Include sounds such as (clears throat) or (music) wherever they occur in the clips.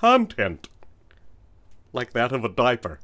content like that of a diaper.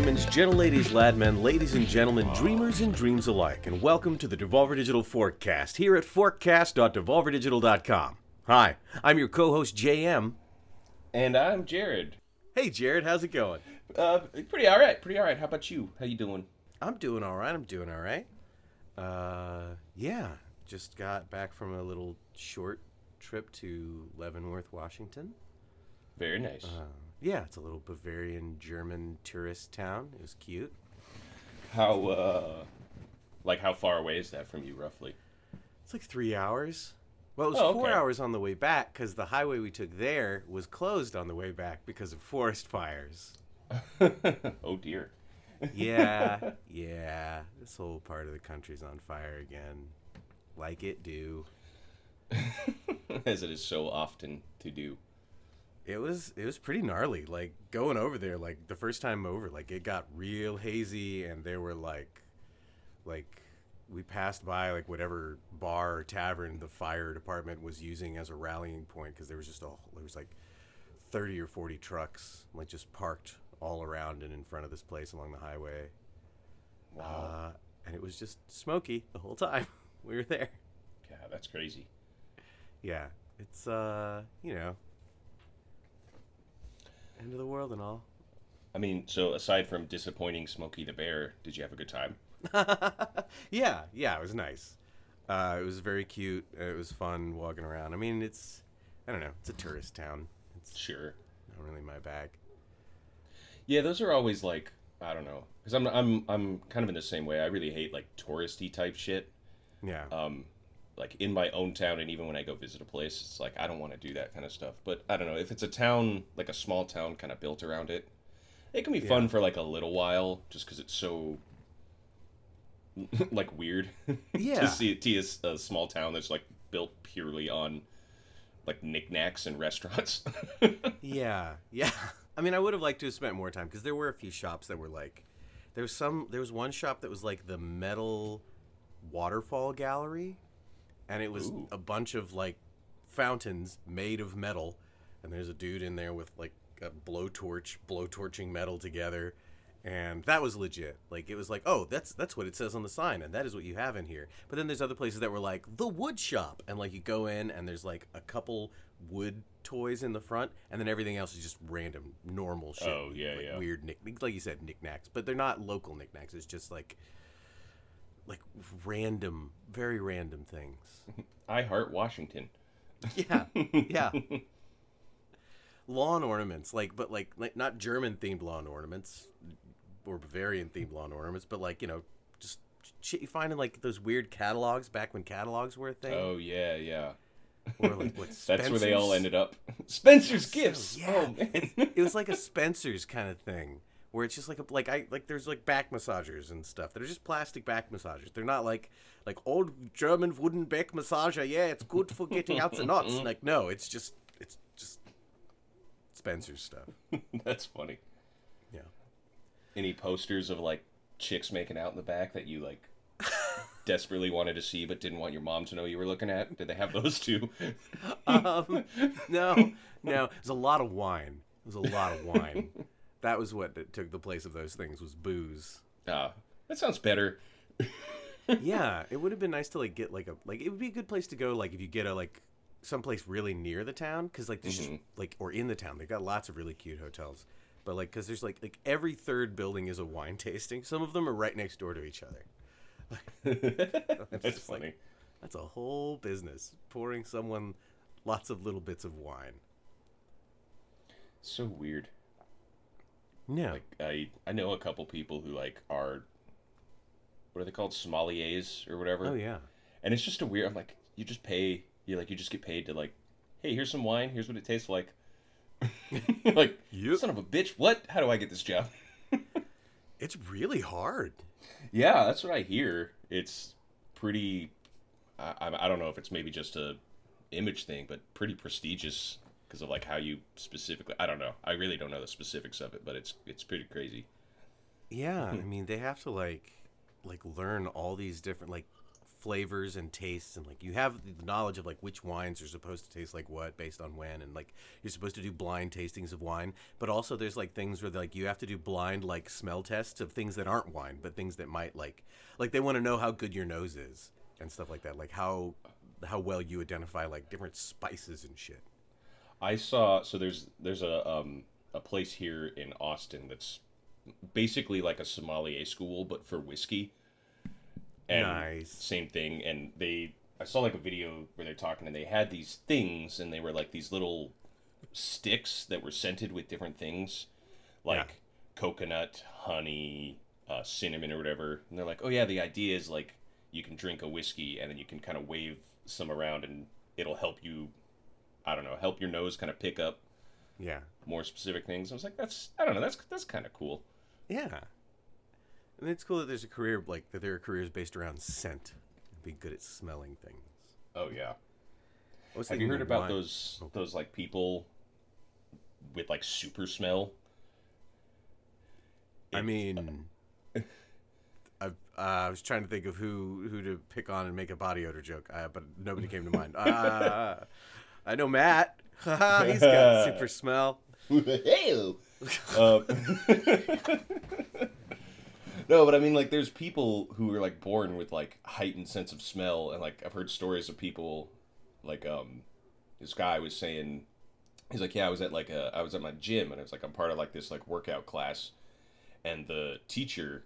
Humans, gentle ladies, lad men, ladies and gentlemen, dreamers and dreams alike, and welcome to the Devolver Digital Forecast here at forecast.devolverdigital.com. Hi, I'm your co-host JM. And I'm Jared. Hey, Jared, how's it going? Uh, pretty all right. Pretty all right. How about you? How you doing? I'm doing all right. I'm doing all right. Uh, yeah, just got back from a little short trip to Leavenworth, Washington. Very nice. Uh, yeah, it's a little Bavarian German tourist town. It was cute. how uh, like how far away is that from you roughly? It's like three hours. Well, it was Oh, four okay. hours on the way back because the highway we took there was closed on the way back because of forest fires. (laughs) oh dear. Yeah, (laughs) yeah. This whole part of the country's on fire again. Like it do. (laughs) As it is so often to do. It was it was pretty gnarly. Like going over there, like the first time over, like it got real hazy, and there were like, like we passed by like whatever bar or tavern the fire department was using as a rallying point because there was just a there was like thirty or forty trucks like just parked all around and in front of this place along the highway, Wow. uh, and it was just smoky the whole time (laughs) we were there. yeah, that's crazy. Yeah, it's uh you know end of the world and all. I mean, so aside from disappointing Smokey the Bear, did you have a good time? (laughs) yeah, yeah, it was nice. Uh, it was very cute. It was fun walking around. I mean, it's I don't know, it's a tourist town. It's Sure. not really my bag. Yeah, those are always like I don't know, because I'm I'm I'm kind of in the same way. I really hate like touristy type shit. Yeah, um, like in my own town and even when I go visit a place, it's like I don't want to do that kind of stuff. But I don't know if it's a town like a small town kind of built around it, it can be fun for like a little while just because it's so (laughs) like weird (laughs) Yeah. to see it to a, a small town that's like built purely on like knickknacks and restaurants. (laughs) yeah, yeah. I mean, I would have liked to have spent more time because there were a few shops that were like, there was some. There was one shop that was like the metal waterfall gallery, and it was Ooh. a bunch of like fountains made of metal, and there's a dude in there with like a blowtorch, blowtorching metal together, and that was legit. Like it was like, oh, that's that's what it says on the sign, and that is what you have in here. But then there's other places that were like the wood shop, and like you go in and there's like a couple wood toys in the front, and then everything else is just random, normal shit. Oh, yeah, like yeah. Weird nick, like you said, knickknacks, but they're not local knickknacks. It's just like like random, very random things. (laughs) I heart Washington. Yeah, yeah. (laughs) lawn ornaments, like, but like, like not German themed lawn ornaments or Bavarian themed lawn ornaments, but like you know, just shit you find in like those weird catalogs back when catalogs were a thing. Oh yeah, yeah. Or like what? (laughs) That's where they all ended up. Spencer's gifts. Yeah, Oh, man. it was like a Spencer's kind of thing, where it's just like a, like I like there's like back massagers and stuff They're just plastic back massagers. They're not like like old German wooden back massager. Yeah, it's good for getting out the knots. (laughs) like no, it's just it's just Spencer's stuff. (laughs) That's funny. Yeah. Any posters of like chicks making out in the back that you like (laughs) desperately wanted to see but didn't want your mom to know you were looking at? Did they have those too? Um, no, no, There's a lot of wine. There's a lot of wine. That was what took the place of those things was booze. Ah, that sounds better. (laughs) yeah, it would have been nice to like get like a like it would be a good place to go like if you get a like someplace really near the town because like there's just like or in the town they've got lots of really cute hotels but like because there's like like every third building is a wine (laughs) tasting some of them are right next door to each other (laughs) That's just like- funny. that's a whole business pouring someone lots of little bits of wine so weird. Yeah Like I I know a couple people who like are what are they called sommeliers or whatever. oh yeah And it's just a weird. I'm like, you just pay. You like, you just get paid to like, hey, here's some wine. Here's what it tastes like. (laughs) like, Yep. son of a bitch. What? How do I get this job? (laughs) It's really hard. Yeah, that's what I hear. It's pretty. I, I I don't know if it's maybe just a image thing, but pretty prestigious because of like how you specifically. I don't know. I really don't know the specifics of it, but it's it's pretty crazy. Yeah, I mm-hmm. mean they have to like like learn all these different like flavors and tastes and like you have the knowledge of like which wines are supposed to taste like what based on when and like you're supposed to do blind tastings of wine but also there's like things where like you have to do blind like smell tests of things that aren't wine but things that might like like they want to know how good your nose is and stuff like that like how how well you identify like different spices and shit I saw so there's there's a um a place here in Austin that's basically like a sommelier school but for whiskey. And Nice. Same thing and they I saw like a video where they're talking and they had these things and they were like these little sticks that were scented with different things like coconut, honey, uh, cinnamon or whatever. And they're like, "Oh yeah, the idea is like you can drink a whiskey and then you can kind of wave some around and it'll help you I don't know, help your nose kind of pick up yeah more specific things. I was like, that's I don't know, that's that's kind of cool. Yeah. And it's cool that there's a career like that there are careers based around scent. Be good at smelling things. Oh yeah. Have you heard about wine. those those like people with like super smell? I mean (laughs) I've, uh, I was trying to think of who who to pick on and make a body odor joke, uh, but nobody came to mind. (laughs) I know Matt. (laughs) He's got super (laughs) smell. Uh, (laughs) no, but I mean, like, there's people who are like born with like heightened sense of smell, and like I've heard stories of people, like um, this guy was saying, he's like, yeah, I was at like a, I was at my gym, and I was like, I'm part of like this like workout class, and the teacher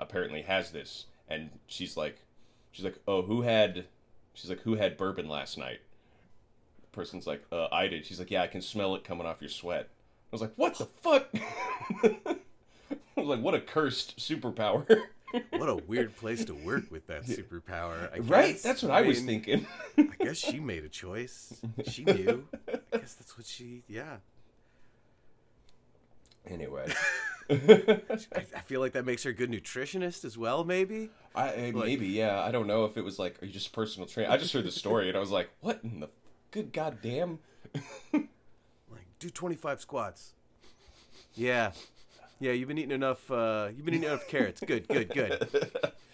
apparently has this, and she's like, she's like, oh, who had, she's like, who had bourbon last night? Person's like, uh, I did. She's like, yeah, I can smell it coming off your sweat. I was like, what the fuck? (laughs) I was like, what a cursed superpower. (laughs) What a weird place to work with that superpower. I right? guess. That's what I, was mean, thinking. I guess she made a choice. She knew. I guess that's what she. Yeah. anyway, (laughs) I, feel like that makes her a good nutritionist as well. Maybe. I, I maybe yeah. I don't know if it was like, are you just personal trainer? I just heard the story and I was like, what in the good goddamn? Like, do 25 squats. Yeah. Yeah, you've been eating enough uh you've been eating enough carrots. Good, good, good.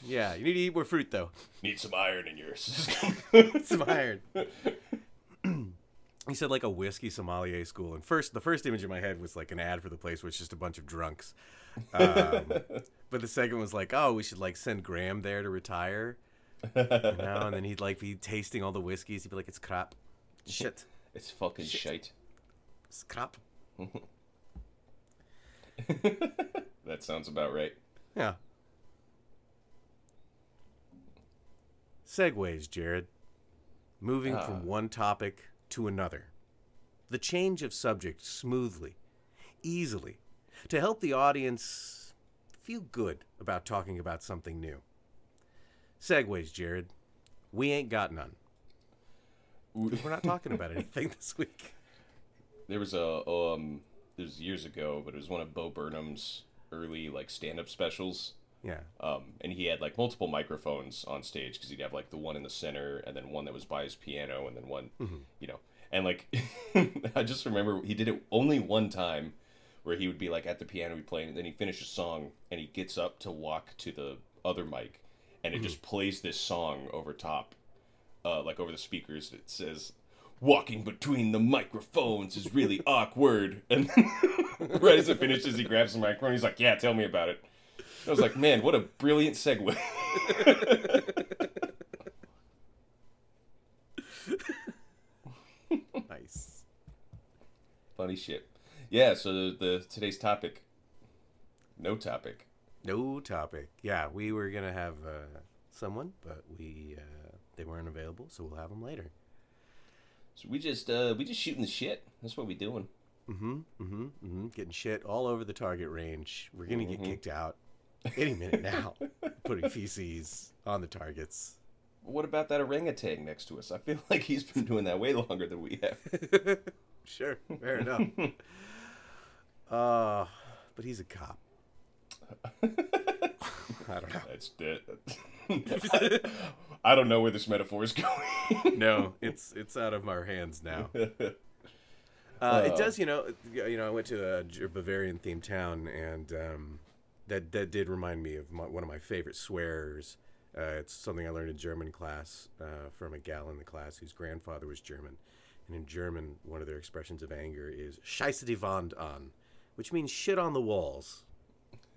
Yeah, you need to eat more fruit though. Need some iron in your system. (laughs) Some iron. he said like a whiskey sommelier school. And first the first image in my head was like an ad for the place which is just a bunch of drunks. Um, (laughs) but the second was like, oh, we should like send Graham there to retire. You know, and then he'd like be tasting all the whiskeys. He'd be like, it's crap. Shit. it's fucking shite. It's crap. (laughs) That sounds about right. Yeah. Segways, Jared. Moving Ah. from one topic to another. The change of subject smoothly, easily, to help the audience feel good about talking about something new. Segways, Jared. We ain't got none. We're not talking about anything this week. There was a um, it was years ago, but it was one of Bo Burnham's early like stand-up specials. Yeah. Um, and he had like multiple microphones on stage because he'd have like the one in the center and then one that was by his piano and then one, you know, and like (laughs) I just remember he did it only one time where he would be like at the piano he playing and then he finished a song and he gets up to walk to the other mic and it just plays this song over top, uh, like over the speakers. It says. Walking between the microphones is really (laughs) awkward. And (laughs) right as it finishes, he grabs the microphone. He's like, "Yeah, tell me about it." I was like, man, what a brilliant segue. (laughs) Nice. Funny shit. Yeah, so the, the today's topic, no topic. No topic. Yeah, we were gonna have uh, someone, but we uh, they weren't available, so we'll have them later. So we just uh we just shooting the shit. That's what we doing. Mm-hmm. Mm-hmm. Mm-hmm. Getting shit all over the target range. We're gonna get kicked out any minute now. (laughs) Putting feces on the targets. What about that orangutan next to us? I feel like he's been doing that way longer than we have. (laughs) Sure, fair enough. (laughs) uh, but he's a cop. I don't know. That's that. I don't know where this metaphor is (laughs) going. no, it's it's out of our hands now. (laughs) Uh, it does, you know. You know, I went to a Bavarian themed town, and um, that that did remind me of my, one of my favorite swears. Uh, it's something I learned in German class uh, from a gal in the class whose grandfather was German, and in German, one of their expressions of anger is "Scheiße die Wand an," which means "shit on the walls." (laughs)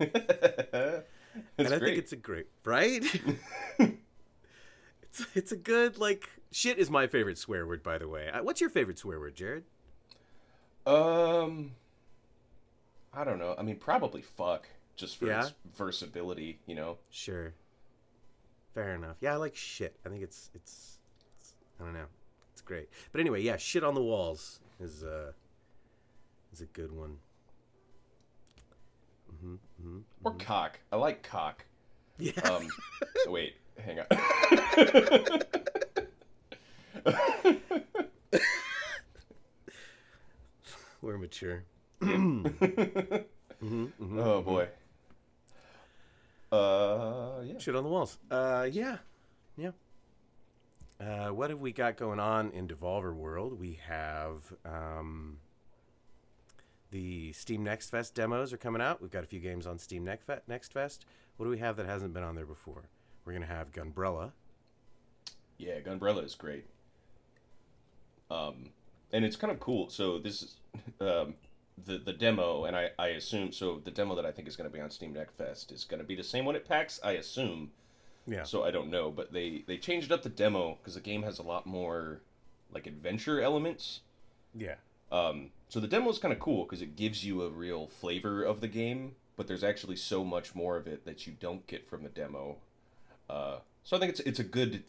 And I great. think it's a great right. It's it's a good like shit is my favorite swear word by the way. Uh, What's your favorite swear word, Jared? Um, I don't know. I mean, probably fuck, just for Yeah? its versatility. You know. Sure. Fair enough. Yeah, I like shit. I think it's it's, it's I don't know. It's great. But anyway, yeah, shit on the walls is uh is a good one. Mhm. Mhm. Or cock. I like cock. Yeah. Um, (laughs) wait, hang on. We're mature. (laughs) oh boy. Uh, yeah. Shit on the walls. Uh, yeah, yeah. Uh, what have we got going on in Devolver World? We have um, the Steam Next Fest demos are coming out. We've got a few games on Steam Next Next Fest. What do we have that hasn't been on there before? We're gonna have Gunbrella. Yeah, Gunbrella is great. Um, and it's kind of cool. So this is um, the the demo, and I I assume so. The demo that I think is going to be on Steam Deck Fest is going to be the same one at PAX. I assume. Yeah. So I don't know, but they they changed up the demo because the game has a lot more like adventure elements. yeah. Um, so the demo is kind of cool because it gives you a real flavor of the game, but there's actually so much more of it that you don't get from the demo. Uh, so I think it's it's a good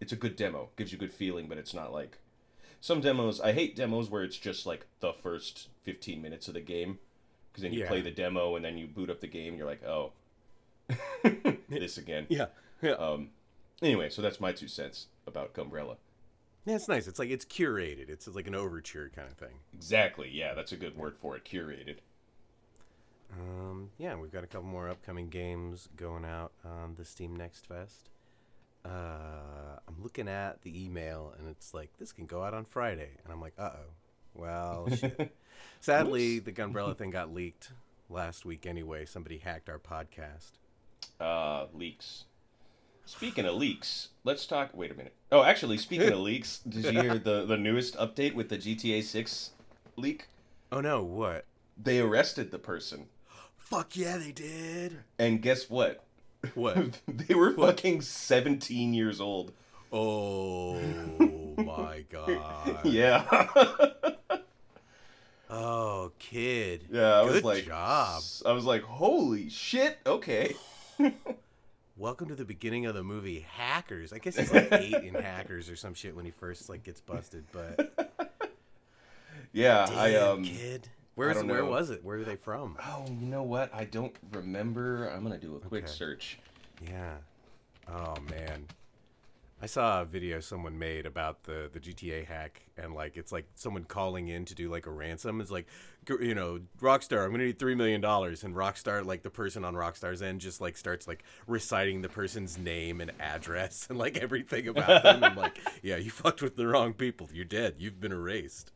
it's a good demo. Gives you a good feeling, but it's not like some demos. I hate demos where it's just like the first 15 minutes of the game because then you Yeah. play the demo and then you boot up the game. And you're like, oh, (laughs) this again. Yeah. Yeah. Um. Anyway, so that's my two cents about Gunbrella. yeah, it's nice. It's like it's curated. It's like an overture kind of thing. Exactly. Yeah, that's a good word for it. Curated. Um, yeah, we've got a couple more upcoming games going out on the Steam Next Fest. Uh, I'm looking at the email and it's like this can go out on Friday, and I'm like, uh oh. Well, (laughs) shit. sadly, the Gunbrella thing got leaked last week anyway. Somebody hacked our podcast. Uh, leaks. Speaking of leaks, let's talk. Wait a minute. Oh, actually, speaking of (laughs) leaks, did you hear the the newest update with the GTA Six leak? Oh no, what? They arrested the person, Fuck yeah, they did. and guess what? What? (laughs) they were fucking seventeen years old. oh my god. (laughs) Yeah. (laughs) Oh, kid. yeah. I was like, job. I was like, holy shit. Okay. Welcome to the beginning of the movie Hackers. I guess he's like eight in Hackers or some shit when he first like gets busted. But Yeah. I Damn, um. kid. Where's where know. was it? Where are they from? Oh, you know what? I don't remember. I'm gonna do a quick Okay. search. Yeah. Oh man. I saw a video someone made about the the GTA hack and like it's like someone calling in to do like a ransom. It's like you know, Rockstar, I'm going to need 3 million dollars and Rockstar like the person on Rockstar's end just like starts like reciting the person's name and address (laughs) and like everything about them and like, (laughs) yeah, you fucked with the wrong people. You're dead. You've been erased.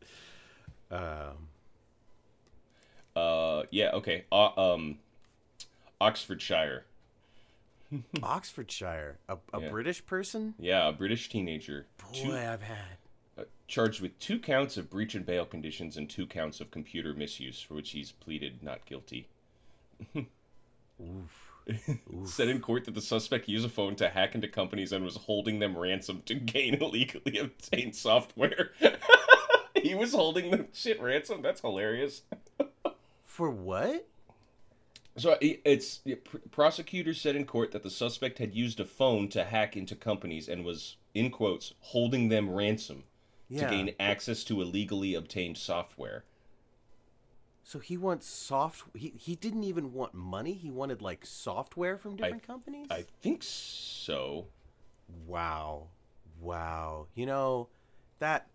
Um Uh, yeah. Okay. Uh, um, Oxfordshire. (laughs) Oxfordshire, a, a Yeah. British person? Yeah, a British teenager. Boy, Two- I've had. uh, charged with two counts of breach and bail conditions and two counts of computer misuse, for which he's pleaded not guilty. (laughs) Said in court that the suspect used a phone to hack into companies and was holding them ransom to gain (laughs) illegally obtained software. he was holding the shit ransom. That's hilarious. For what? So it's prosecutors said in court that the suspect had used a phone to hack into companies and was in quotes holding them ransom Yeah. to gain access to illegally obtained software. So he wants soft. He he didn't even want money. He wanted like software from different companies. I think so. wow, wow. You know, that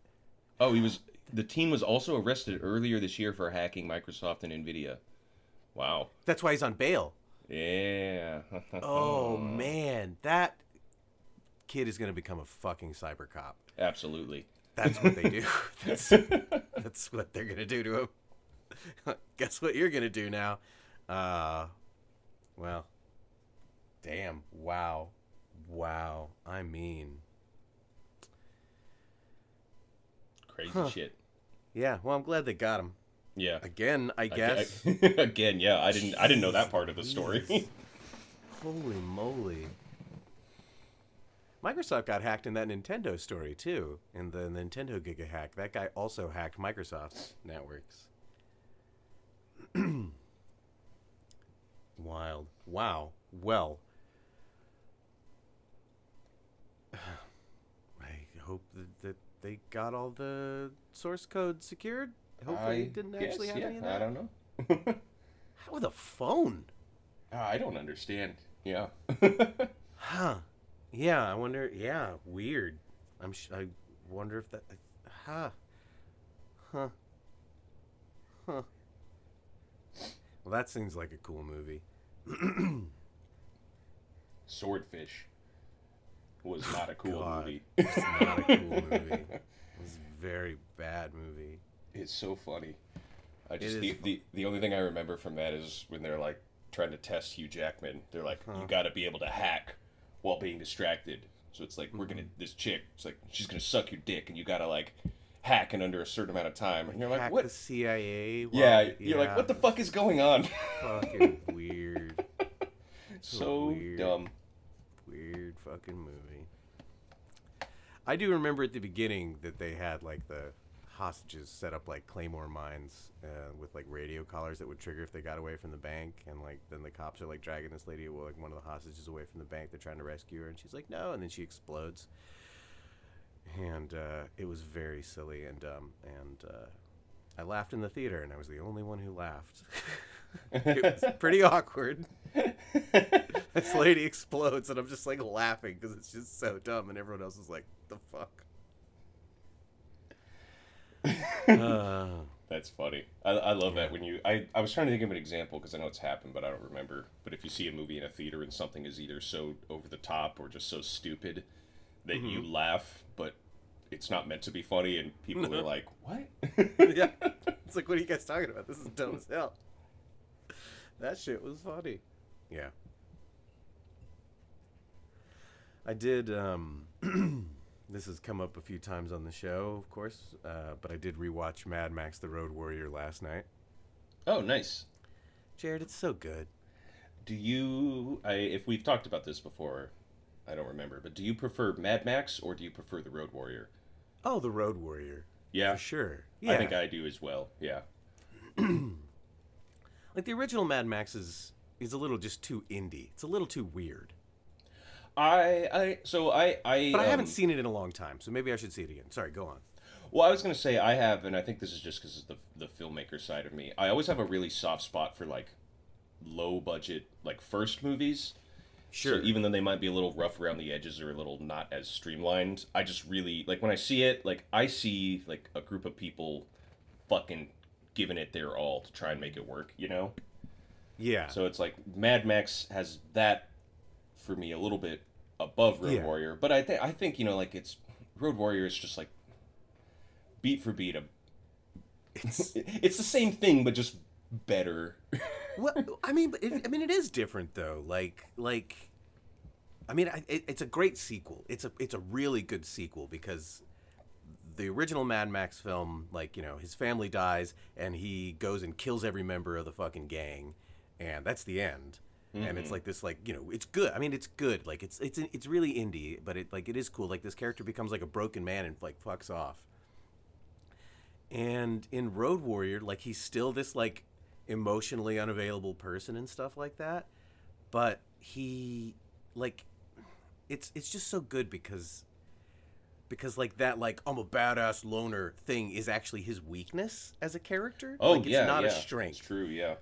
Oh, he was. The team was also arrested earlier this year for hacking Microsoft and Nvidia. Wow. that's why he's on bail. Yeah. (laughs) Oh man, that kid is gonna become a fucking cyber cop. Absolutely. That's what they do. (laughs) (laughs) That's, that's what they're gonna do to him. Guess what you're gonna do now? Uh, well, damn. Wow, wow. I mean, Crazy Huh. shit. yeah. Well, I'm glad they got him Yeah. again. I guess. (laughs) Again, yeah. I didn't. I didn't know that part of the story. Holy moly. Microsoft got hacked in that Nintendo story too. In the Nintendo Giga hack, that guy also hacked Microsoft's networks. (clears throat) Wild. Wow. Well, (sighs) I hope that, that they got all the source code secured. Hopefully, I it didn't actually have yeah, any of that. I don't know. (laughs) How with a phone? Ah, I don't understand. Yeah. (laughs) Huh. Yeah, I wonder. Yeah, weird. I'm. Sh- I wonder if that. Huh. Huh. Huh. Well, that seems like a cool movie. (clears throat) Swordfish was not a cool God. movie. It's not a cool movie. It was a very bad movie. It's so funny. I just the, the the only thing I remember from that is when they're like trying to test Hugh Jackman. They're like, Huh. you got to be able to hack while being distracted. So it's like we're Mm-hmm. gonna this chick. It's like she's gonna suck your dick, and you gotta like hack in under a certain amount of time. And you're like, Hack what? the CIA. while- Yeah, you're like, what the fuck is going on? Fucking weird, (laughs) so weird. dumb. Weird fucking movie. I do remember at the beginning that they had like the hostages set up like claymore mines uh, with like radio collars that would trigger if they got away from the bank, and like then the cops are like dragging this lady, well, like one of the hostages away from the bank. They're trying to rescue her, and she's like, no, and then she explodes. And uh, it was very silly and dumb, and uh, I laughed in the theater, and I was the only one who laughed. (laughs) it was pretty awkward. (laughs) this lady explodes, and I'm just like laughing because it's just so dumb, and everyone else is like, "The fuck." uh, (laughs) That's funny. I, I love that when you. I, I was trying to think of an example because I know it's happened, but I don't remember. But if you see a movie in a theater and something is either so over the top or just so stupid that you Mm-hmm. laugh, but it's not meant to be funny, and people are (laughs) like, "What?" yeah, it's like, what are you guys talking about? This is dumb as hell. That shit was funny. Yeah. I did. Um, (clears throat) this has come up a few times on the show, of course, uh, but I did rewatch Mad Max: The Road Warrior last night. oh, nice. Jared, it's so good. Do you? I if we've talked about this before, I don't remember. But do you prefer Mad Max or do you prefer The Road Warrior? Oh, The Road Warrior, Yeah, for sure. Yeah, I think I do as well. Yeah. (clears throat) like the original Mad Max is is a little just too indie. It's a little too weird. I I so I I But I haven't um, seen it in a long time, so maybe I should see it again. Sorry, go on. Well, I was gonna say I have, and I think this is just because of the the filmmaker side of me. I always have a really soft spot for like low budget, like first movies. Sure. So even though they might be a little rough around the edges or a little not as streamlined, I just really like when I see it. Like I see like a group of people fucking giving it their all to try and make it work. You know. yeah. So it's like Mad Max has that for me a little bit above Road Yeah. Warrior, but I think I think you know like it's Road Warrior is just like beat for beat a It's (laughs) it's the same thing but just better. (laughs) well, I mean, but it, I mean, it is different though. Like, like, I mean, I, it, it's a great sequel. It's a it's a really good sequel because the original Mad Max film, like, you know, his family dies and he goes and kills every member of the fucking gang, and that's the end. And it's mm-hmm. like this, like you know, it's good. I mean, it's good. Like it's it's it's really indie, but it like it is cool. Like this character becomes like a broken man and like fucks off. And in Road Warrior, like he's still this like emotionally unavailable person and stuff like that, but he like it's it's just so good because because like that like I'm a badass loner thing is actually his weakness as a character. Oh like, it's yeah, not yeah. a strength. It's true, yeah.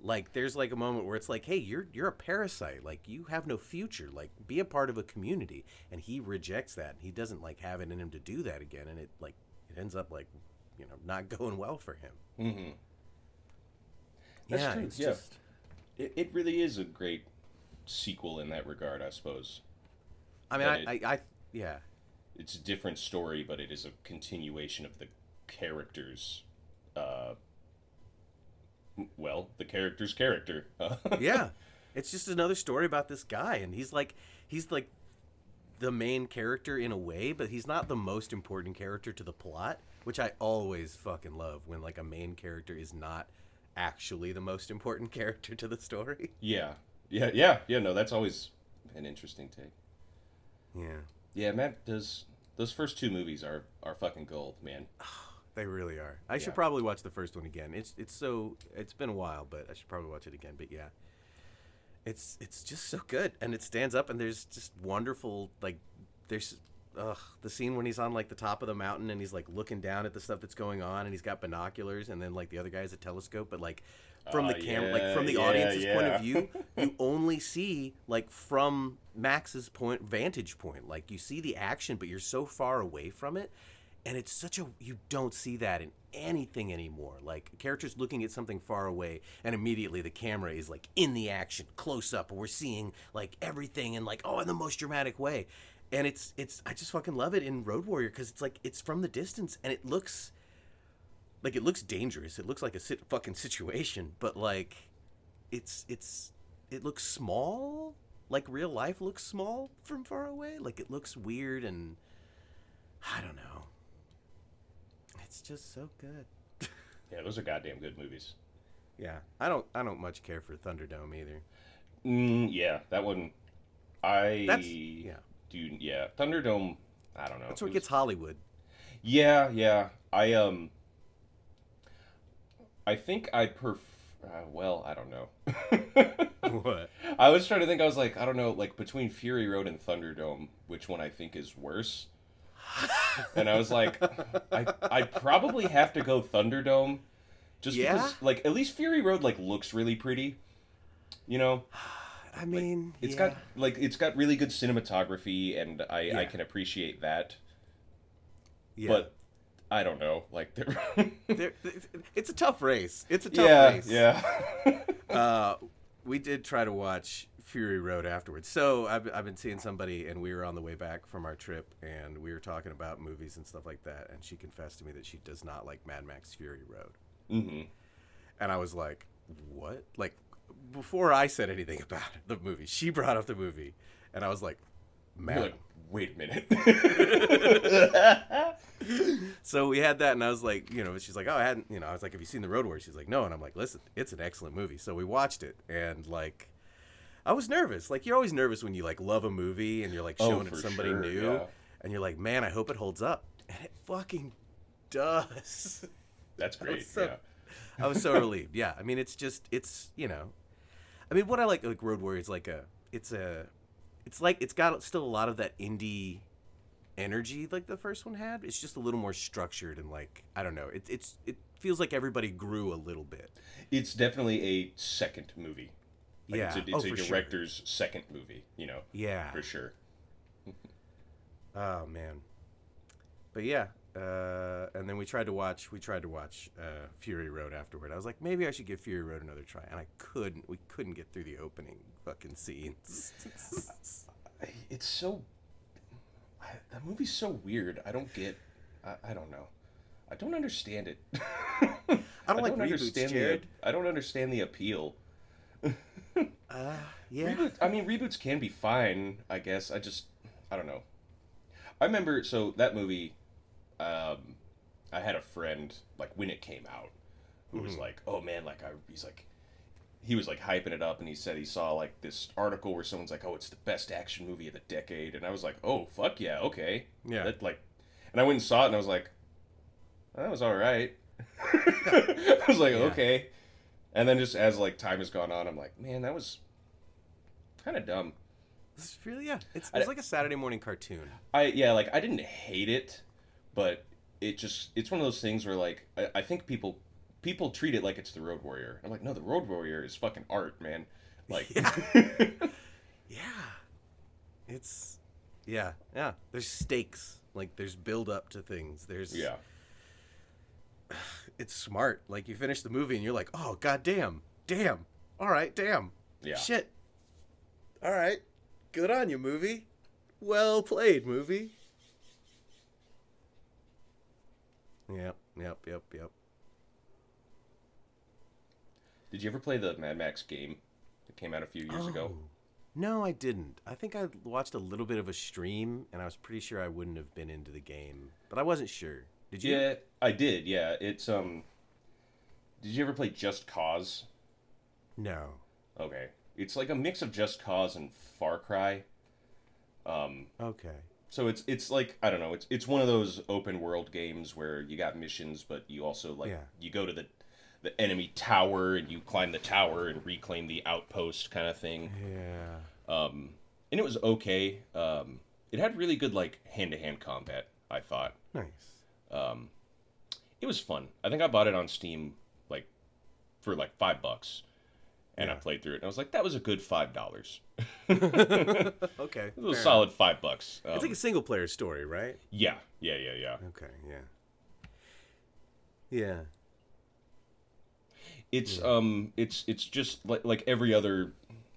Like there's like a moment where it's like, hey, you're you're a parasite. Like you have no future. Like be a part of a community. And he rejects that. He doesn't like have it in him to do that again. And it like it ends up like, you know, not (laughs) going well for him. Mm-hmm. That's yeah, true, it's yeah. just it, it really is a great sequel in that regard, I suppose. I mean, I, it- I, I, yeah, It's a different story, but it is a continuation of the characters. Uh, well, the character's character. (laughs) yeah. It's just another story about this guy, and he's like, he's like the main character in a way, but he's not the most important character to the plot, which I always fucking love when like a main character is not actually the most important (laughs) character to the story. yeah, yeah, yeah, yeah. No, that's always an interesting take. Yeah, Yeah, Matt does. Those first two movies are are fucking gold, man. (sighs) they really are. I Yeah. should probably watch the first one again. It's it's so it's been a while, but I should probably watch it again. But yeah, it's it's just so good, and it stands up, and there's just wonderful like there's ugh the scene when he's on like the top of the mountain and he's like looking down at the stuff that's going on, and he's got binoculars, and then like the other guy has a telescope, but like from the Ah, camera, like from the yeah, audience's point of view, (laughs) you only see like from Max's point vantage point. Like you see the action, but you're so far away from it, and it's such a you don't see that in anything anymore. Like characters looking at something far away, and immediately the camera is like in the action, close up, and we're seeing like everything and like oh in the most dramatic way. And it's it's I just fucking love it in Road Warrior because it's like it's from the distance and it looks like it looks dangerous. It looks like a sit- fucking situation, but like it's it's it looks small. Like real life looks small from far away. Like it looks weird and I don't know. It's just so good. (laughs) Yeah, those are goddamn good movies. Yeah, I don't I don't much care for Thunderdome either. Mm, yeah, that one. I That's yeah. do. Yeah, Thunderdome. I don't know. That's where It it was- gets Hollywood. Yeah, yeah. I um. I think I perf. Uh, well, I don't know. (laughs) (laughs) what? I was trying to think. I was like, I don't know, like between Fury Road and Thunderdome, which one I think is worse. and I was like, I I probably have to go Thunderdome, just Yeah? because like at least Fury Road like looks really pretty, you know. I mean, It's yeah. got like it's got really good cinematography, and I I can appreciate that. yeah. But I don't know, like they're (laughs) There- it's a tough race. It's a tough yeah, race. yeah. (laughs) (laughs) uh, we did try to watch Fury Road afterwards. So I've, I've been seeing somebody, and we were on the way back from our trip, and we were talking about movies and stuff like that. And she confessed to me that she does not like Mad Max Fury Road. Mm-hmm. And I was like, what? Like, before I said anything about it, the movie, she brought up the movie. And I was like, man. like, wait a minute. (laughs) So we had that, and I was like, you know, she's like, oh, I hadn't, you know, I was like, have you seen The Road Warrior? She's like, no, and I'm like, listen, it's an excellent movie. So we watched it, and like, I was nervous. Like you're always nervous when you like love a movie and you're like Oh, showing it to somebody sure, new, yeah. and you're like, man, I hope it holds up, and it fucking does. That's (laughs) great. so- yeah. I was so relieved. Yeah, I mean, it's just, it's you know, I mean, what I like like Road Warrior is like a, it's a, it's like it's got still a lot of that indie energy like the first one had. It's just a little more structured and like I don't know. It, it's it feels like everybody grew a little bit. It's definitely a second movie. Like, yeah. It's a, it's oh, a for sure. director's second movie, you know, Yeah. for sure. (laughs) Oh man. But yeah, uh, and then we tried to watch. We tried to watch uh, Fury Road afterward. I was like, maybe I should give Fury Road another try, and I couldn't. We couldn't get through the opening fucking scenes. (laughs) It's so. I, that movie's so weird. I don't get. I, I don't know. I don't understand it. (laughs) I don't like reboots, understand Jared. The, I don't understand the appeal. (laughs) uh, yeah. Reboot, I mean, reboots can be fine, I guess. I just, I don't know. I remember, so that movie, um, I had a friend, like, when it came out, who was like, oh man, like, I, he's like, he was like hyping it up and he said he saw like this article where someone's like, oh, it's the best action movie of the decade. And I was like, oh, fuck yeah, okay. Yeah. That, like, and I went and saw it and I was like, that was all right. (laughs) I was like, Yeah. okay. And then just as like time has gone on, I'm like, man, that was kind of dumb. It's really yeah. It's, I- like a Saturday morning cartoon. I yeah, like I didn't hate it, but it just it's one of those things where like I, I think people people treat it like it's the Road Warrior. I'm like, no, the Road Warrior is fucking art, man. Like, (laughs) (laughs) Yeah. It's yeah, yeah. There's stakes. Like there's build up to things. There's yeah, (sighs) It's smart. Like you finish the movie and you're like, oh god damn, damn, All right, damn. Yeah. Shit. All right. Good on you, movie. Well played, movie. Yep, yep, yep, yep. Did you ever play the Mad Max game that came out a few years ago? Oh. No, I didn't. I think I watched a little bit of a stream, and I was pretty sure I wouldn't have been into the game, but I wasn't sure. Did you? Yeah, I did. Yeah, it's um. Did you ever play Just Cause? No. Okay, it's like a mix of Just Cause and Far Cry. Um, Okay. so it's it's like I don't know. It's it's one of those open world games where you got missions, but you also like Yeah. you go to the the enemy tower and you climb the tower and reclaim the outpost kind of thing. Yeah. Um, and it was okay. Um, it had really good like hand to hand combat. I thought. Nice. Um, it was fun. I think I bought it on Steam like for like five bucks, and I played through it. And I was like, that was a good five dollars. (laughs) okay. It was a solid five bucks. Um, It's like a single player story, right? yeah, yeah, yeah, yeah. Okay, yeah. Yeah. It's um, it's it's just like like every other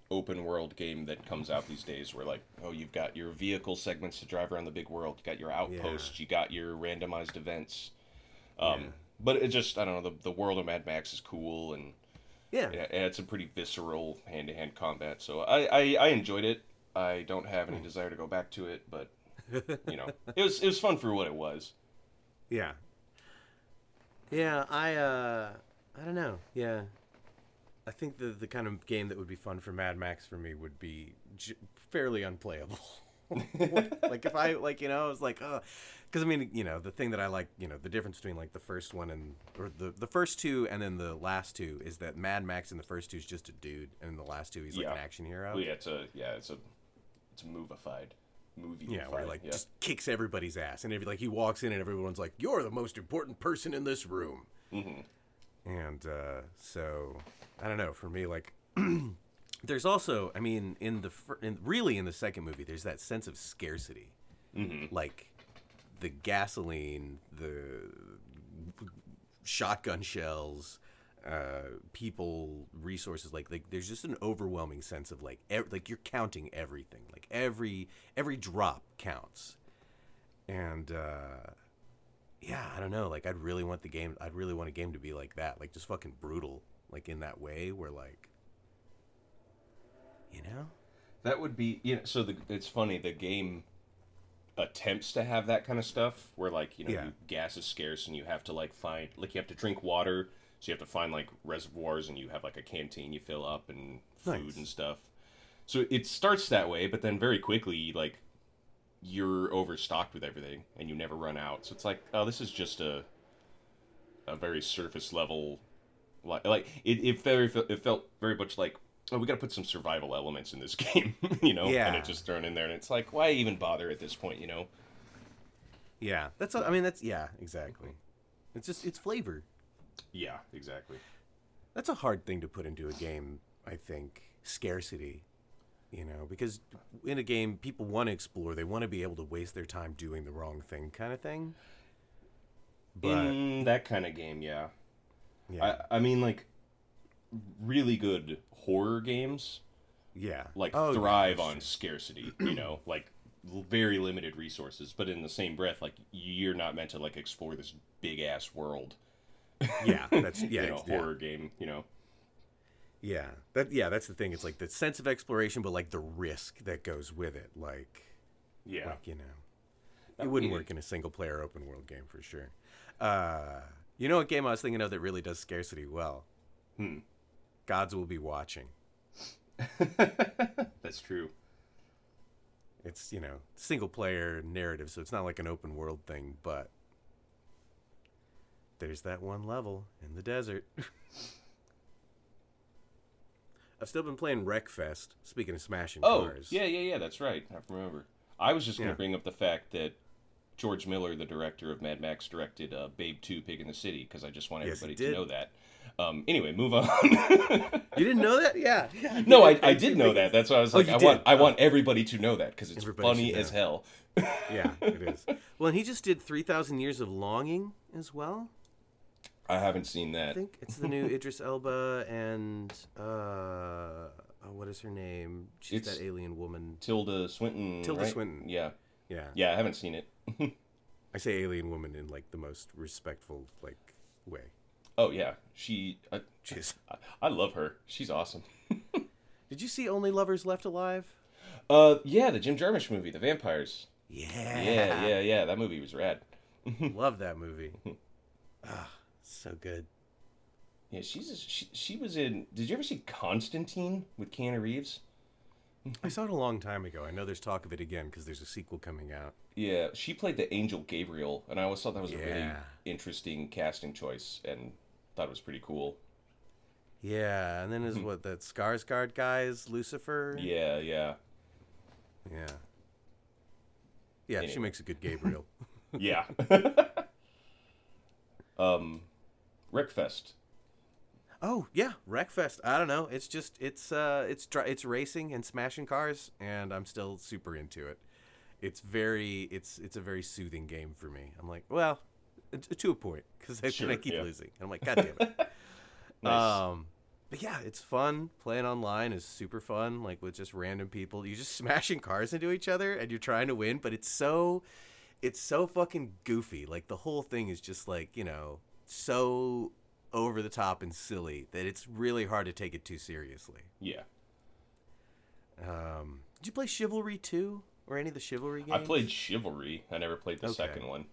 open world game that comes out these days, where like oh, you've got your vehicle segments to drive around the big world, you got your outposts, you got your randomized events. Um, Yeah. but it just I don't know the the world of Mad Max is cool and Yeah. it had some pretty visceral hand to hand combat. So I, I I enjoyed it. I don't have any desire to go back to it, but (laughs) you know, it was it was fun for what it was. Yeah. Yeah, I uh I don't know. Yeah. I think the the kind of game that would be fun for Mad Max for me would be j- fairly unplayable. (laughs) like if I like you know, I was like, oh, because I mean, you know, the thing that I like, you know, the difference between like the first one and or the the first two and then the last two is that Mad Max in the first two is just a dude, and in the last two he's like Yeah. an action hero. Well, yeah, it's a yeah, it's a it's a movified movie. Yeah, where he, like yeah. just kicks everybody's ass, and every, like he walks in and everyone's like, "You're the most important person in this room." Mhm. And uh, so I don't know. For me, like, (clears throat) there's also, I mean, in the fir- in, really in the second movie, there's that sense of scarcity, Mhm. like the gasoline, the shotgun shells. Uh, people, resources, like like there's just an overwhelming sense of like ev- like you're counting everything, like every every drop counts, and uh, yeah, I don't know. Like, I'd really want the game. I'd really want a game to be like that, like just fucking brutal, like in that way, where like, you know, That would be you know. So the it's funny the game attempts to have that kind of stuff where like you know Yeah. you, gas is scarce and you have to like find like you have to drink water so you have to find like reservoirs and you have like a canteen you fill up and food Nice. and stuff so it starts that way but then very quickly like you're overstocked with everything and you never run out so it's like oh this is just a a very surface level like like it, it very it felt very much like oh we got to put some survival elements in this (laughs) game you know yeah. and it's just thrown in there and it's like why even bother at this point you know yeah, that's. I mean, that's yeah, exactly. It's just it's flavor. yeah exactly That's a hard thing to put into a game. I think scarcity. You know, because in a game, people want to explore. They want to be able to waste their time doing the wrong thing, kind of thing. But in that kind of game yeah yeah, I, I mean like really good horror games yeah, like Oh, thrive for on scarcity (clears throat) you know like very limited resources but in the same breath like you're not meant to like explore this big ass world Yeah, that's (laughs) yeah, you know it's- yeah. horror game you know Yeah, that yeah, that's the thing. It's like the sense of exploration, but like the risk that goes with it. Like, yeah like you know, That it would wouldn't work in a single player open world game for sure. Uh, you know what game I was thinking of that really does scarcity well? Hmm. Gods will be watching. (laughs) that's true It's you know single player narrative, so it's not like an open world thing, but there's that one level in the desert. (laughs) I've still been playing Wreckfest. Speaking of smashing oh cars, yeah yeah yeah that's right i remember i was just gonna Yeah. bring up the fact that George Miller, the director of Mad Max, directed uh, Babe 2 Pig in the City because I just want Yes, everybody to know that. Um, anyway, move on. (laughs) You didn't know that? Yeah. yeah. (laughs) no, I, I did know that. That's why I was Oh, like, you I did? want I Oh. want everybody to know that because it's Everybody funny as hell. (laughs) Yeah, it is. Well, and he just did 3,000 Years of Longing as well. I haven't seen that. I think it's the new (laughs) Idris Elba and uh, oh, what is her name? She's It's- that alien woman. Tilda Swinton. Tilda right? Swinton. Yeah, Yeah. yeah, I haven't seen it. (laughs) I say alien woman in like the most respectful like way. oh yeah, she. I, Jeez. I, I love her. She's awesome. (laughs) Did you see Only Lovers Left Alive? Uh, yeah, the Jim Jarmusch movie, The Vampires. Yeah. Yeah, yeah, yeah. That movie was rad. Love that movie. ah, so good. Yeah, she's she, she was in. Did you ever see Constantine with Keanu Reeves? I saw it a long time ago. I know there's talk of it again because there's a sequel coming out. Yeah, she played the angel Gabriel, and I always thought that was a really interesting casting choice, and thought it was pretty cool. Yeah, and then is what that Skarsgård guy is Lucifer. Yeah, yeah, Yeah. Yeah, she makes a good Gabriel. (laughs) yeah. (laughs) (laughs) um, Wreckfest. oh yeah, Wreckfest. I don't know. It's just it's uh it's it's racing and smashing cars, and I'm still super into it. It's very it's it's a very soothing game for me. I'm like, well, to a point because I, Sure, I keep yeah. losing. And I'm like, god damn it. (laughs) Nice. Um, but yeah, it's fun. Playing online is super fun. Like with just random people, you're just (laughs) smashing cars into each other, and you're trying to win. But it's so, it's so fucking goofy. Like the whole thing is just like you know so over the top and silly that it's really hard to take it too seriously. yeah, Um, did you play Chivalry 2 or any of the Chivalry games? I played Chivalry. I never played the Okay. second one.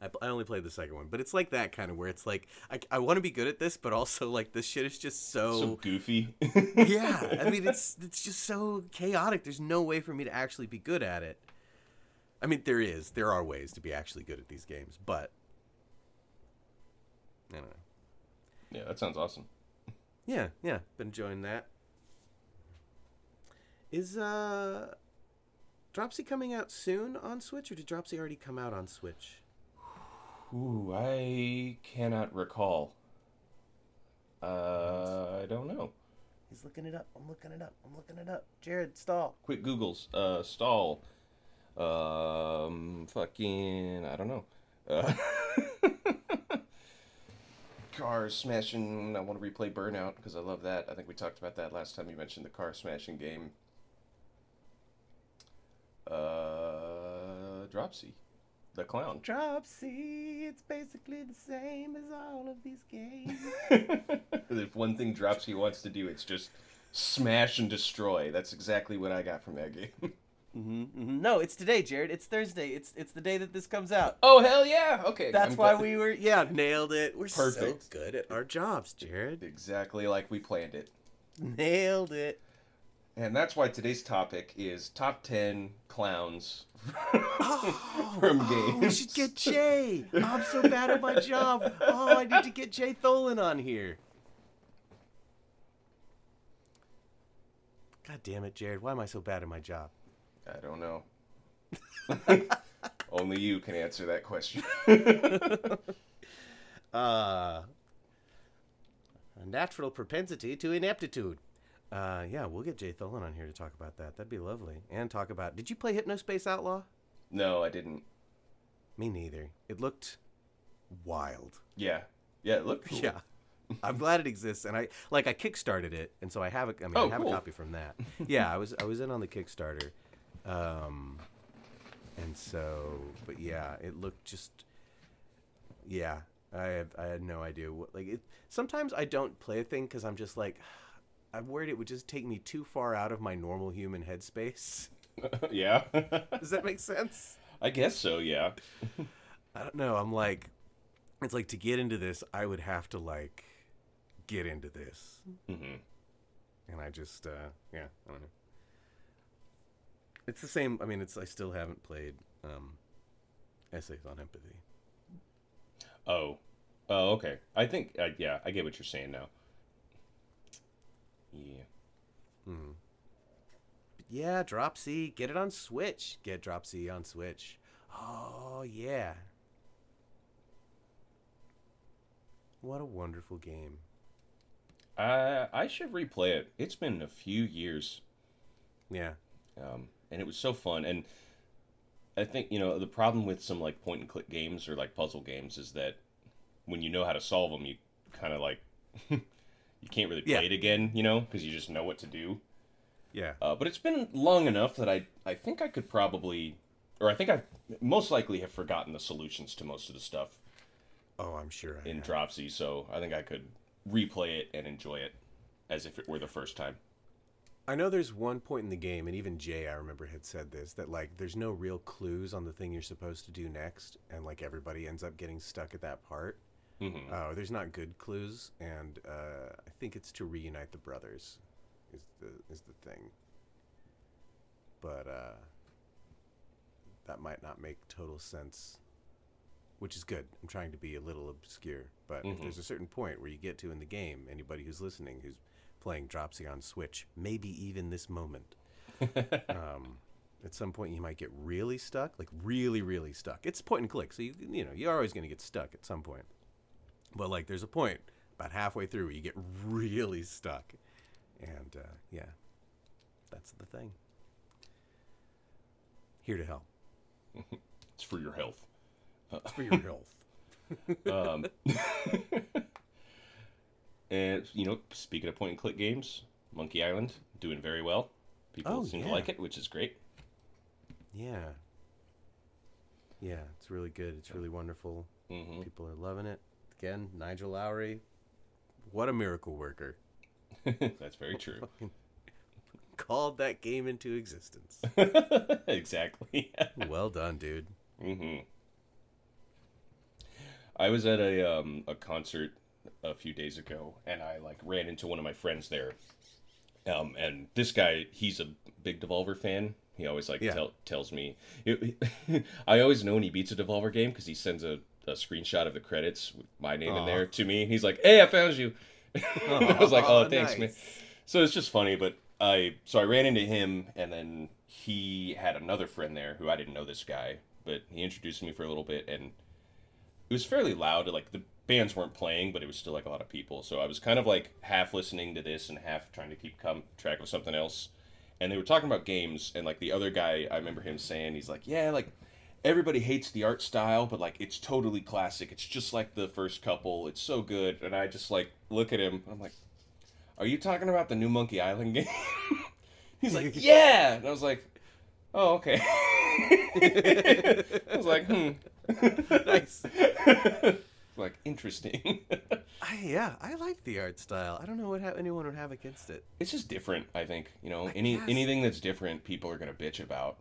I, I only played the second one, but it's like that kind of where it's like I, I want to be good at this, but also like this shit is just So goofy. (laughs) yeah (laughs) i mean it's it's just so chaotic there's no way for me to actually be good at it i mean there is there are ways to be actually good at these games but i don't know yeah, that sounds awesome. yeah yeah been enjoying that is uh dropsy coming out soon on switch or did dropsy already come out on switch Ooh, I cannot recall. Uh, I don't know. he's looking it up i'm looking it up i'm looking it up jared stall Quick Google's uh stall. Um, fucking I don't know. Uh, (laughs) cars smashing. I want to replay Burnout because I love that. I think we talked about that last time you mentioned the car smashing game. Uh, Dropsy, the clown. dropsy it's basically the same as all of these games (laughs) if one thing Dropsy wants to do, it's just smash and destroy. That's exactly what I got from that game. (laughs) Mm-hmm. No, it's today, Jared. It's Thursday. It's it's the day that this comes out. oh hell yeah! Okay, That's I'm why glad- we were yeah nailed it. We're Perfect. so good at our jobs, Jared. exactly like we planned it. Nailed it. And that's why today's topic is top 10 clowns Oh, (laughs) from oh, we should get Jay. I'm so bad at my job. Oh, I need to get Jay Tholen on here. God damn it, Jared. Why am I so bad at my job? I don't know. (laughs) Only you can answer that question. (laughs) Uh, a natural propensity to ineptitude. Uh, yeah, we'll get Jay Tholen on here to talk about that. That'd be lovely. And talk about. Did you play Hypnospace Outlaw? no, I didn't. Me neither. It looked wild. Yeah. Yeah, it looked cool. Yeah. I'm glad it exists, and I like I kickstarted it, and so I have a I mean Oh, I have cool. a copy from that. yeah, I was I was in on the Kickstarter, um, and so but yeah, it looked just yeah. I have I had no idea what like it. Sometimes I don't play a thing because I'm just like (sighs) I'm worried it would just take me too far out of my normal human headspace. (laughs) yeah. (laughs) Does that make sense? I guess so, yeah. (laughs) I don't know. I'm like, it's like to get into this, I would have to like get into this, hmm and I just, uh, yeah, I don't know. It's the same. I mean, it's I still haven't played um, essays on empathy. Oh. Oh, okay. I think, uh, yeah, I get what you're saying now. Yeah. But yeah, Dropsy, get it on Switch. Get Dropsy on Switch. Oh yeah. What a wonderful game. I I should replay it. It's been a few years. Yeah. um, and it was so fun. And I think you know the problem with some like point and click games or like puzzle games is that when you know how to solve them, you kind of like (laughs) you can't really play Yeah. it again, you know, because you just know what to do. Yeah. Uh, but it's been long enough that I I think I could probably, or I think I most likely have forgotten the solutions to most of the stuff Oh, I'm sure. I in have. Dropsy, so I think I could replay it and enjoy it as if it were the first time. I know there's one point in the game, and even Jay, I remember, had said this that like there's no real clues on the thing you're supposed to do next, and like everybody ends up getting stuck at that part. Mhm. Oh, there's not good clues, and uh, I think it's to reunite the brothers, is the is the thing. But uh, that might not make total sense, which is good. I'm trying to be a little obscure, but if Mhm. there's a certain point where you get to in the game, anybody who's listening who's playing Dropsy on Switch, maybe even this moment, (laughs) um, at some point you might get really stuck, like really, really stuck. It's point and click, so you you know you're always going to get stuck at some point. But like, there's a point about halfway through where you get really stuck, and uh, yeah, that's the thing. Here to help. (laughs) It's for your health. It's for your (laughs) health. Um, and you know, speaking of point and click games, Monkey Island doing very well. People Oh, seem yeah. to like it, which is great. Yeah. Yeah, it's really good. It's really wonderful. hmm People are loving it. Again, Nigel Lowrie, what a miracle worker. (laughs) That's very true. (laughs) Called that game into existence. (laughs) exactly. well done, dude. hmm I was at a um, a concert a few days ago, and I like ran into one of my friends there. Um, and this guy, he's a big Devolver fan. He always like Yeah. tell, tells me. (laughs) I always know when he beats a Devolver game because he sends a, a screenshot of the credits with my name in there to me. He's like, "Hey, I found you." (laughs) I was like, "Oh, thanks, man." So it's just funny, but I so I ran into him, and then he had another friend there who I didn't know this guy, but he introduced me for a little bit, and it was fairly loud. Like the bands weren't playing, but it was still like a lot of people. So I was kind of like half listening to this and half trying to keep com- track of something else. And they were talking about games, and like the other guy, I remember him saying, he's like, "Yeah, like." Everybody hates the art style, but like it's totally classic. It's just like the first couple. It's so good, and I just like look at him. I'm like, are you talking about the new Monkey Island game? (laughs) He's like, (laughs) yeah. And I was like, oh, okay. (laughs) I was like, hmm. Nice. Like, interesting. (laughs) I, yeah, I like the art style. I don't know what ha- anyone would have against it. it's just different, I think. You know, I any guess. anything that's different, people are going to bitch about.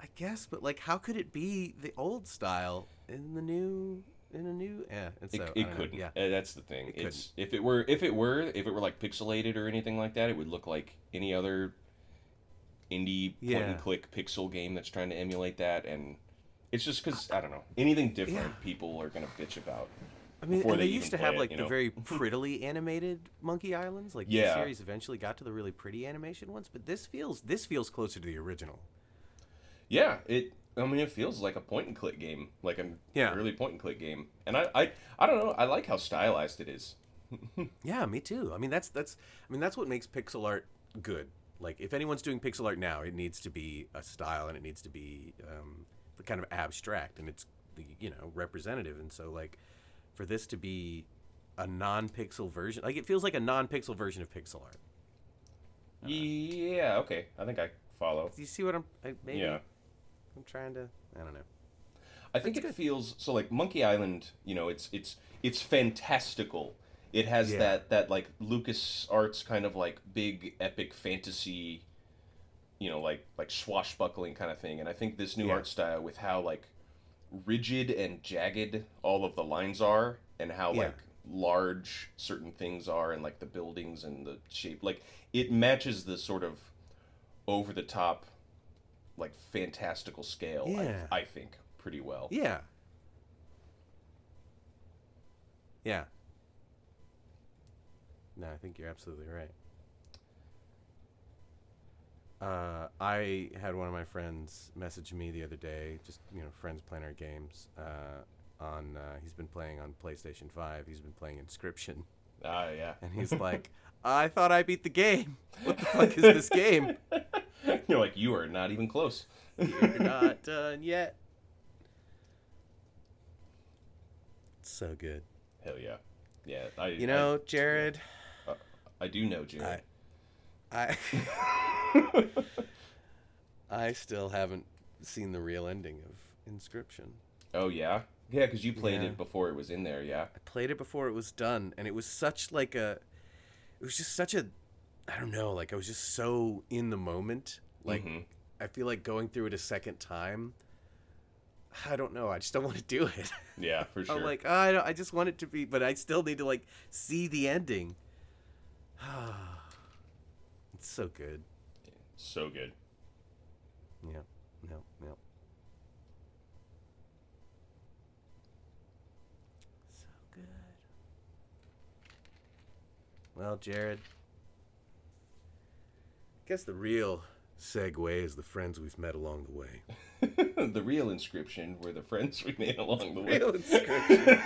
I guess, but like, how could it be the old style in the new in a new? Yeah, and It, so I it don't know, couldn't. Yeah, Uh, that's the thing. It it's if it were if it were if it were like pixelated or anything like that, it would look like any other indie point Yeah. and click pixel game that's trying to emulate that and it's just because I don't know anything different Yeah. people are gonna bitch about. I mean, they they, used to have it, like the know? very (laughs) prettily animated Monkey Islands. Like Yeah. the series eventually got to the really pretty animation ones, but this feels this feels closer to the original. Yeah, it. I mean, it feels like a point and click game, like a Yeah. early point and click game, and I, I, I don't know. I like how stylized it is. (laughs) Yeah, me too. I mean, that's that's I mean that's what makes pixel art good. Like if anyone's doing pixel art now, it needs to be a style and it needs to be um, kind of abstract and it's the you know representative. And so like for this to be a non-pixel version, like it feels like a non-pixel version of pixel art. Uh-huh. Yeah. Okay. I think I follow. Do you see what I'm? I, maybe Yeah. I'm trying to. I don't know. I think it feels so like Monkey Island. You know, it's it's it's fantastical. It has Yeah. that that like LucasArts kind of like big epic fantasy. You know, like like swashbuckling kind of thing, and I think this new Yeah. art style with how like rigid and jagged all of the lines are, and how Yeah. like large certain things are, and like the buildings and the shape, like it matches the sort of over the top, like fantastical scale. Yeah. I, I think pretty well. Yeah. Yeah. No, I think you're absolutely right. Uh, I had one of my friends message me the other day, just you know, friends playing our games. Uh, on uh, he's been playing on PlayStation Five. He's been playing Inscription, Ah, yeah. and he's (laughs) like, "I thought I beat the game. What the fuck is this game? (laughs) You're like, you are not even close. (laughs) You're not done yet." So good. Hell yeah. Yeah. I, You know, Jared, I, I do know Jared. I I (laughs) still haven't seen the real ending of Inscription. oh yeah. Yeah, because you played Yeah. it before it was in there. Yeah. I played it before it was done, and it was such like a, it was just such a, I don't know, like I was just so in the moment. Like Mhm. I feel like going through it a second time. I don't know. I just don't (laughs) want to do it. Yeah, for (laughs) sure. I'm like, oh, I, don't, I just want it to be, but I still need to like see the ending. (sighs) it's so good. So good. Yeah. No. No. So good. Well, Jared. I guess the real segue is the friends we've met along the way. (laughs) the real inscription were the friends we made (laughs) along the way. Real inscription.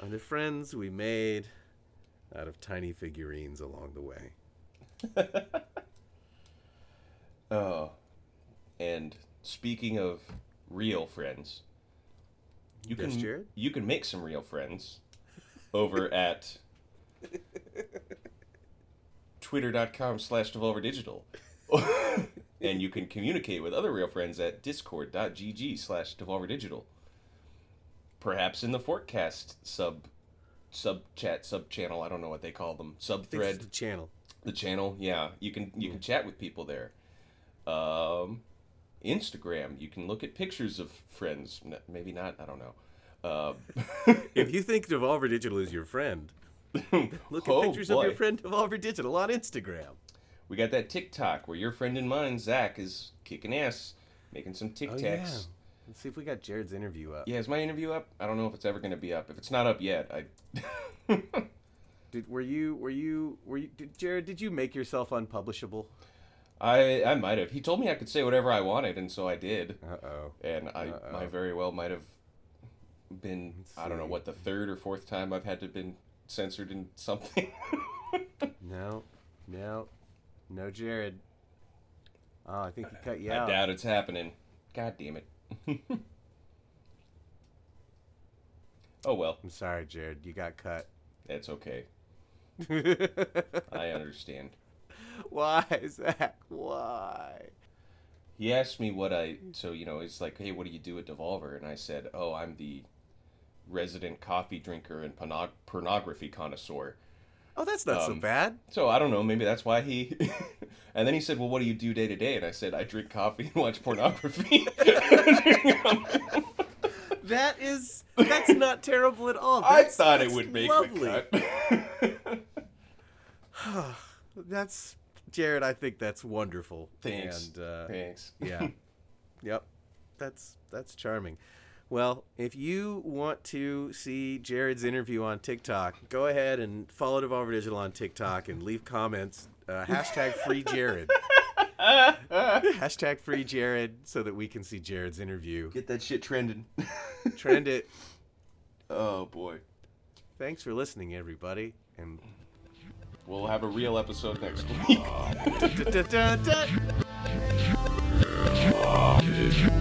Are the friends we made out of tiny figurines along the way. (laughs) Oh, and speaking of real friends, you Yes, can Jared? you can make some real friends over (laughs) at twitter.com slash devolverdigital. (laughs) And you can communicate with other real friends at discord.gg slash devolverdigital. Perhaps in the forecast sub sub chat sub channel i don't know what they call them sub thread the channel. the channel yeah. You can you can hmm. chat with people there um instagram you can look at pictures of friends maybe not i don't know uh, (laughs) If you think Devolver Digital is your friend, (laughs) look at Oh, pictures of your friend Devolver Digital on Instagram. we got that tiktok where your friend and mine zach is kicking ass making some tic Oh yeah. Let's see if we got Jared's interview up. yeah is my interview up i don't know if it's ever going to be up if it's not up yet i (laughs) Did were you were you were you did, Jared? Did you make yourself unpublishable? I i might have he told me i could say whatever i wanted and so i did Uh oh. and I, Uh-oh. I very well might have been I don't know what the third or fourth time I've had to been censored in something. (laughs) No, no, no, Jared. Oh, I think he cut you I out. I doubt it's happening. God damn it. (laughs) oh well, I'm sorry, Jared. You got cut. that's okay. (laughs) I understand. (laughs) Why, Zach? Why? He asked me what I so you know it's like hey what do you do at Devolver and I said oh I'm the resident coffee drinker and pornog- pornography connoisseur. Oh, that's not so Um, bad. So I don't know, maybe that's why he. (laughs) and then he said, "Well, what do you do day to day?" And I said, "I drink coffee and watch pornography." (laughs) That is that's not terrible at all. I thought it would make lovely. the cut. (sighs) That's Jared. I think that's wonderful. Thanks. And uh, Thanks. (laughs) yeah, yep. That's that's charming. Well, if you want to see Jared's interview on TikTok, go ahead and follow Devolver Digital on TikTok and leave comments. Uh, hashtag free Jared. (laughs) hashtag free Jared so that we can see Jared's interview. Get that shit trending. Trend it. (laughs) oh boy. Thanks for listening, everybody. And We'll have a real episode next week. (laughs) (laughs)